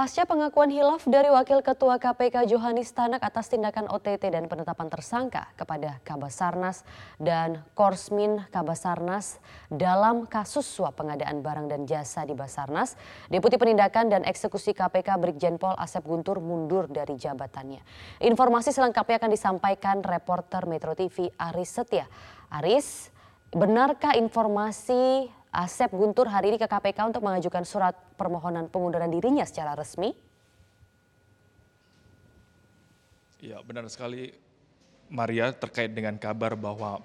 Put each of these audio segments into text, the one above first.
Pasca pengakuan hilaf dari Wakil Ketua KPK Johanis Tanak atas tindakan OTT dan penetapan tersangka kepada Kabasarnas dan Korsmin Kabasarnas dalam kasus suap pengadaan barang dan jasa di Basarnas, Deputi Penindakan dan Eksekusi KPK Brigjen Pol Asep Guntur mundur dari jabatannya. Informasi selengkapnya akan disampaikan reporter Metro TV Aris Setia. Aris, benarkah informasi Asep Guntur hari ini ke KPK untuk mengajukan surat permohonan pengunduran dirinya secara resmi? Ya benar sekali Maria terkait dengan kabar bahwa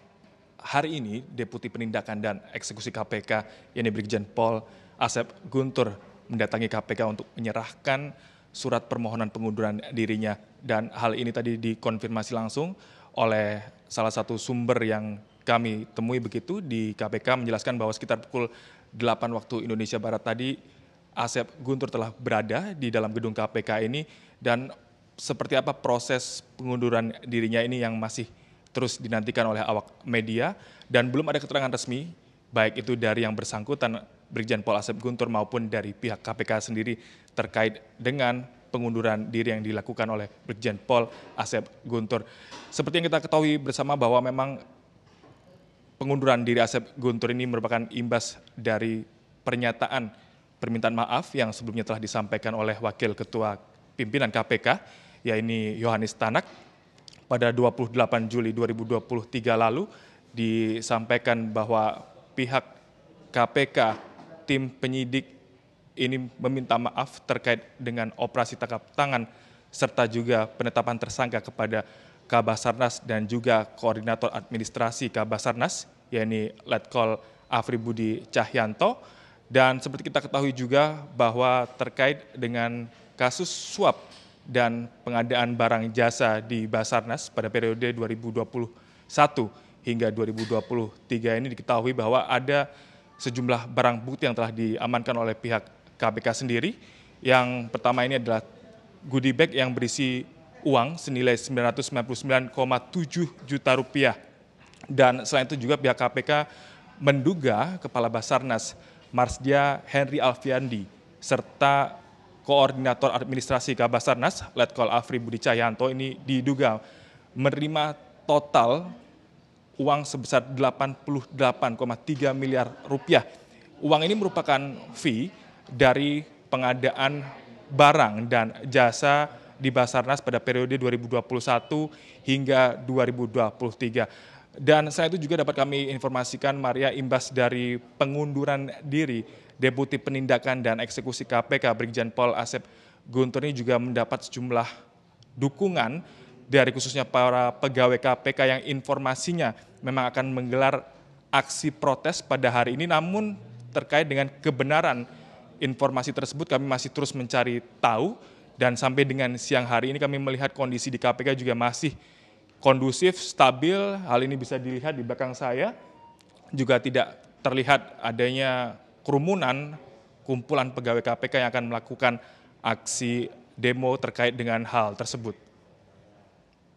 hari ini Deputi Penindakan dan Eksekusi KPK yang Brigjen Pol Asep Guntur mendatangi KPK untuk menyerahkan surat permohonan pengunduran dirinya dan hal ini tadi dikonfirmasi langsung oleh salah satu sumber yang kami temui begitu di KPK menjelaskan bahwa sekitar pukul 8 waktu Indonesia Barat tadi Asep Guntur telah berada di dalam gedung KPK ini dan seperti apa proses pengunduran dirinya ini yang masih terus dinantikan oleh awak media dan belum ada keterangan resmi baik itu dari yang bersangkutan Brigjen Pol Asep Guntur maupun dari pihak KPK sendiri terkait dengan pengunduran diri yang dilakukan oleh Brigjen Pol Asep Guntur. Seperti yang kita ketahui bersama bahwa memang pengunduran diri Asep Guntur ini merupakan imbas dari pernyataan permintaan maaf yang sebelumnya telah disampaikan oleh Wakil Ketua Pimpinan KPK, yaitu Yohanis Tanak, pada 28 Juli 2023 lalu disampaikan bahwa pihak KPK, tim penyidik ini meminta maaf terkait dengan operasi tangkap tangan serta juga penetapan tersangka kepada Kabasarnas dan juga Koordinator Administrasi Kabasarnas, yakni Letkol Afri Budi Cahyanto. Dan seperti kita ketahui juga bahwa terkait dengan kasus suap dan pengadaan barang jasa di Basarnas pada periode 2021 hingga 2023 ini diketahui bahwa ada sejumlah barang bukti yang telah diamankan oleh pihak KPK sendiri. Yang pertama ini adalah goodie bag yang berisi uang senilai 999,7 juta rupiah. Dan selain itu juga pihak KPK menduga Kepala Basarnas Marsdia Henry Alfiandi serta Koordinator Administrasi Kabasarnas Letkol Afri Budi Cahyanto ini diduga menerima total uang sebesar 88,3 miliar rupiah. Uang ini merupakan fee dari pengadaan barang dan jasa di Basarnas pada periode 2021 hingga 2023. Dan selain itu juga dapat kami informasikan Maria imbas dari pengunduran diri Deputi Penindakan dan Eksekusi KPK Brigjen Pol Asep Guntur ini juga mendapat sejumlah dukungan dari khususnya para pegawai KPK yang informasinya memang akan menggelar aksi protes pada hari ini. Namun terkait dengan kebenaran informasi tersebut kami masih terus mencari tahu. Dan sampai dengan siang hari ini kami melihat kondisi di KPK juga masih kondusif, stabil. Hal ini bisa dilihat di belakang saya. Juga tidak terlihat adanya kerumunan kumpulan pegawai KPK yang akan melakukan aksi demo terkait dengan hal tersebut.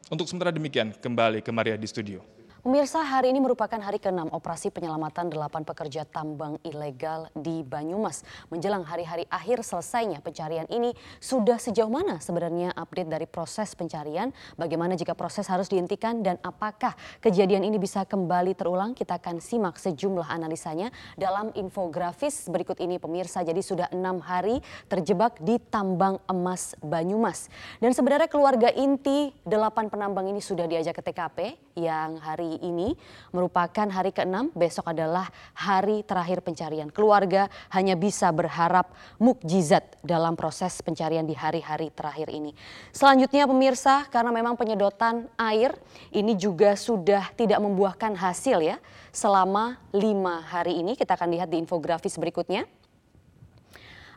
Untuk sementara demikian, kembali ke Maria di studio. Pemirsa, hari ini merupakan hari ke-6 operasi penyelamatan delapan pekerja tambang ilegal di Banyumas. Menjelang hari-hari akhir selesainya pencarian ini, sudah sejauh mana sebenarnya update dari proses pencarian? Bagaimana jika proses harus dihentikan dan apakah kejadian ini bisa kembali terulang? Kita akan simak sejumlah analisanya dalam infografis berikut ini pemirsa. Jadi sudah enam hari terjebak di tambang emas Banyumas. Dan sebenarnya keluarga inti delapan penambang ini sudah diajak ke TKP yang hari ini merupakan hari ke-6, besok adalah hari terakhir pencarian. Keluarga hanya bisa berharap mukjizat dalam proses pencarian di hari-hari terakhir ini. Selanjutnya pemirsa, karena memang penyedotan air ini juga sudah tidak membuahkan hasil ya selama lima hari ini. Kita akan lihat di infografis berikutnya.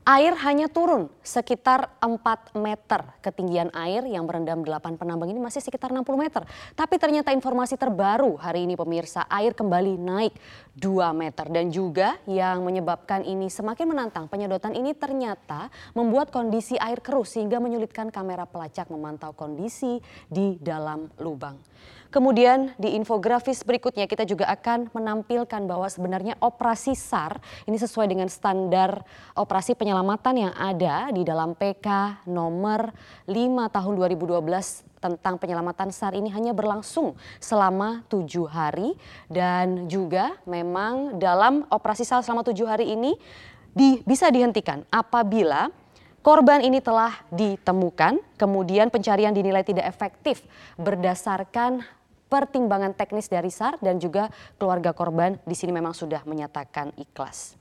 Air hanya turun sekitar 4 meter. Ketinggian air yang merendam 8 penambang ini masih sekitar 60 meter. Tapi ternyata informasi terbaru hari ini pemirsa, air kembali naik 2 meter. Dan juga yang menyebabkan ini semakin menantang, penyedotan ini ternyata membuat kondisi air keruh sehingga menyulitkan kamera pelacak memantau kondisi di dalam lubang. Kemudian di infografis berikutnya kita juga akan menampilkan bahwa sebenarnya operasi SAR ini sesuai dengan standar operasi penyelamatan yang ada di dalam PK nomor 5 tahun 2012 tentang penyelamatan SAR ini hanya berlangsung selama tujuh hari. Dan juga memang dalam operasi SAR selama tujuh hari ini di, bisa dihentikan apabila Korban ini telah ditemukan, kemudian pencarian dinilai tidak efektif berdasarkan pertimbangan teknis dari SAR dan juga keluarga korban di sini memang sudah menyatakan ikhlas.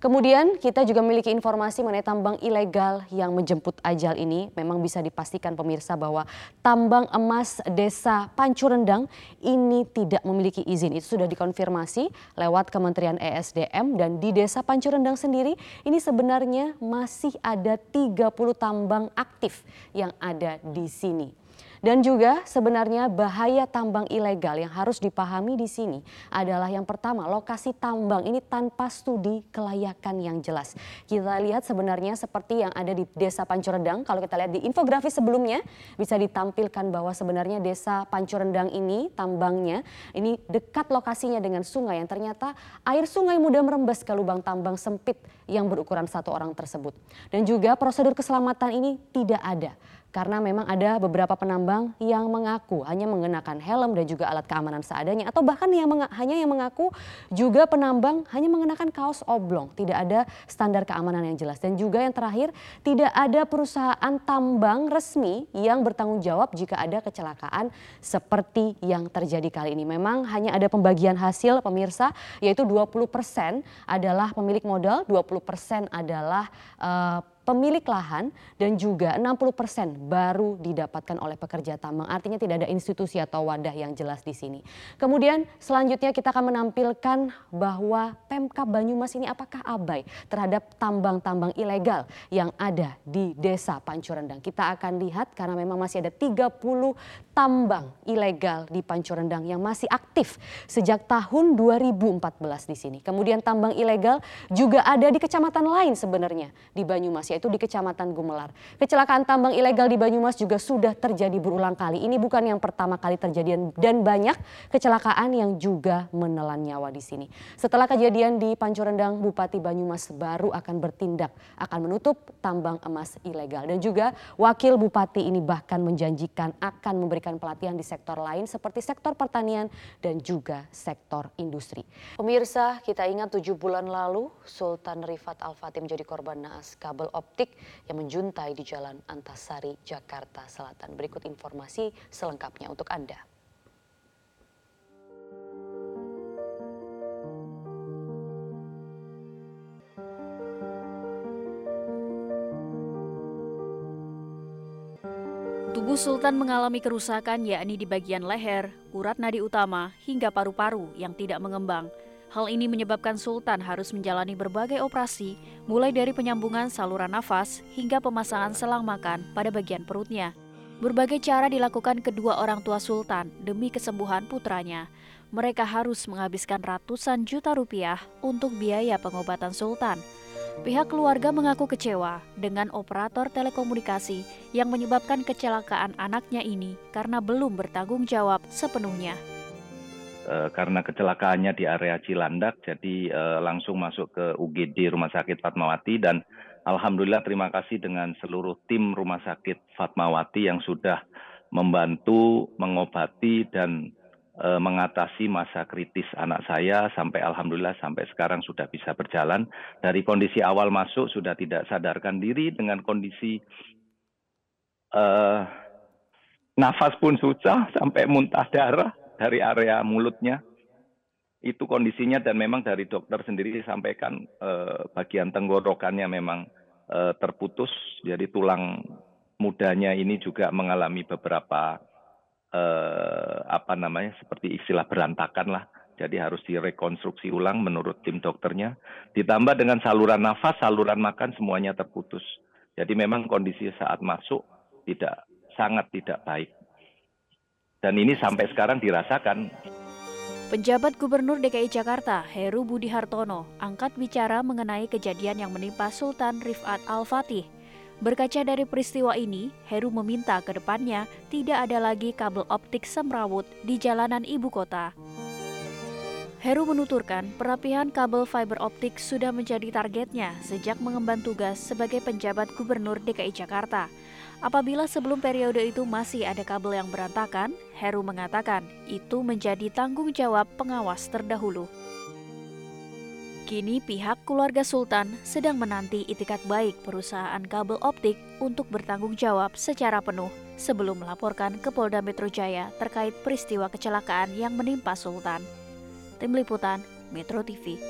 Kemudian kita juga memiliki informasi mengenai tambang ilegal yang menjemput ajal ini. Memang bisa dipastikan pemirsa bahwa tambang emas desa Pancurendang ini tidak memiliki izin. Itu sudah dikonfirmasi lewat Kementerian ESDM dan di desa Pancurendang sendiri ini sebenarnya masih ada 30 tambang aktif yang ada di sini. Dan juga sebenarnya bahaya tambang ilegal yang harus dipahami di sini adalah yang pertama lokasi tambang ini tanpa studi kelayakan yang jelas. Kita lihat sebenarnya seperti yang ada di Desa Pancorendang. Kalau kita lihat di infografis sebelumnya bisa ditampilkan bahwa sebenarnya Desa Pancorendang ini tambangnya ini dekat lokasinya dengan sungai yang ternyata air sungai mudah merembes ke lubang tambang sempit yang berukuran satu orang tersebut. Dan juga prosedur keselamatan ini tidak ada karena memang ada beberapa penambang yang mengaku hanya mengenakan helm dan juga alat keamanan seadanya atau bahkan yang hanya yang mengaku juga penambang hanya mengenakan kaos oblong, tidak ada standar keamanan yang jelas dan juga yang terakhir tidak ada perusahaan tambang resmi yang bertanggung jawab jika ada kecelakaan seperti yang terjadi kali ini. Memang hanya ada pembagian hasil pemirsa yaitu 20% adalah pemilik modal, 20% adalah uh, pemilik lahan dan juga 60% persen baru didapatkan oleh pekerja tambang. Artinya tidak ada institusi atau wadah yang jelas di sini. Kemudian selanjutnya kita akan menampilkan bahwa Pemkap Banyumas ini apakah abai terhadap tambang-tambang ilegal yang ada di desa Pancurendang. Kita akan lihat karena memang masih ada 30 tambang ilegal di Pancurendang yang masih aktif sejak tahun 2014 di sini. Kemudian tambang ilegal juga ada di kecamatan lain sebenarnya di Banyumas yaitu di Kecamatan Gumelar. Kecelakaan tambang ilegal di Banyumas juga sudah terjadi berulang kali. Ini bukan yang pertama kali terjadi dan banyak kecelakaan yang juga menelan nyawa di sini. Setelah kejadian di Pancurendang, Bupati Banyumas baru akan bertindak, akan menutup tambang emas ilegal. Dan juga Wakil Bupati ini bahkan menjanjikan akan memberikan pelatihan di sektor lain seperti sektor pertanian dan juga sektor industri. Pemirsa, kita ingat tujuh bulan lalu Sultan Rifat Al-Fatih menjadi korban naas kabel optik optik yang menjuntai di Jalan Antasari, Jakarta Selatan. Berikut informasi selengkapnya untuk Anda. Tubuh Sultan mengalami kerusakan yakni di bagian leher, urat nadi utama, hingga paru-paru yang tidak mengembang. Hal ini menyebabkan Sultan harus menjalani berbagai operasi, mulai dari penyambungan saluran nafas hingga pemasangan selang makan pada bagian perutnya. Berbagai cara dilakukan kedua orang tua Sultan demi kesembuhan putranya. Mereka harus menghabiskan ratusan juta rupiah untuk biaya pengobatan Sultan. Pihak keluarga mengaku kecewa dengan operator telekomunikasi yang menyebabkan kecelakaan anaknya ini karena belum bertanggung jawab sepenuhnya. Eh, karena kecelakaannya di area Cilandak, jadi uh, langsung masuk ke UGD Rumah Sakit Fatmawati dan alhamdulillah terima kasih dengan seluruh tim Rumah Sakit Fatmawati yang sudah membantu mengobati dan uh, mengatasi masa kritis anak saya sampai alhamdulillah sampai sekarang sudah bisa berjalan. Dari kondisi awal masuk sudah tidak sadarkan diri dengan kondisi uh, nafas pun susah sampai muntah darah dari area mulutnya itu kondisinya dan memang dari dokter sendiri disampaikan eh, bagian tenggorokannya memang eh, terputus. Jadi tulang mudanya ini juga mengalami beberapa eh, apa namanya seperti istilah berantakan lah. Jadi harus direkonstruksi ulang menurut tim dokternya. Ditambah dengan saluran nafas saluran makan semuanya terputus. Jadi memang kondisi saat masuk tidak sangat tidak baik dan ini sampai sekarang dirasakan. Penjabat Gubernur DKI Jakarta, Heru Budi Hartono, angkat bicara mengenai kejadian yang menimpa Sultan Rifat Al-Fatih. Berkaca dari peristiwa ini, Heru meminta ke depannya tidak ada lagi kabel optik semrawut di jalanan ibu kota. Heru menuturkan perapihan kabel fiber optik sudah menjadi targetnya sejak mengemban tugas sebagai penjabat gubernur DKI Jakarta. Apabila sebelum periode itu masih ada kabel yang berantakan, Heru mengatakan itu menjadi tanggung jawab pengawas terdahulu. Kini pihak keluarga Sultan sedang menanti itikat baik perusahaan kabel optik untuk bertanggung jawab secara penuh sebelum melaporkan ke Polda Metro Jaya terkait peristiwa kecelakaan yang menimpa Sultan. Tim Liputan Metro TV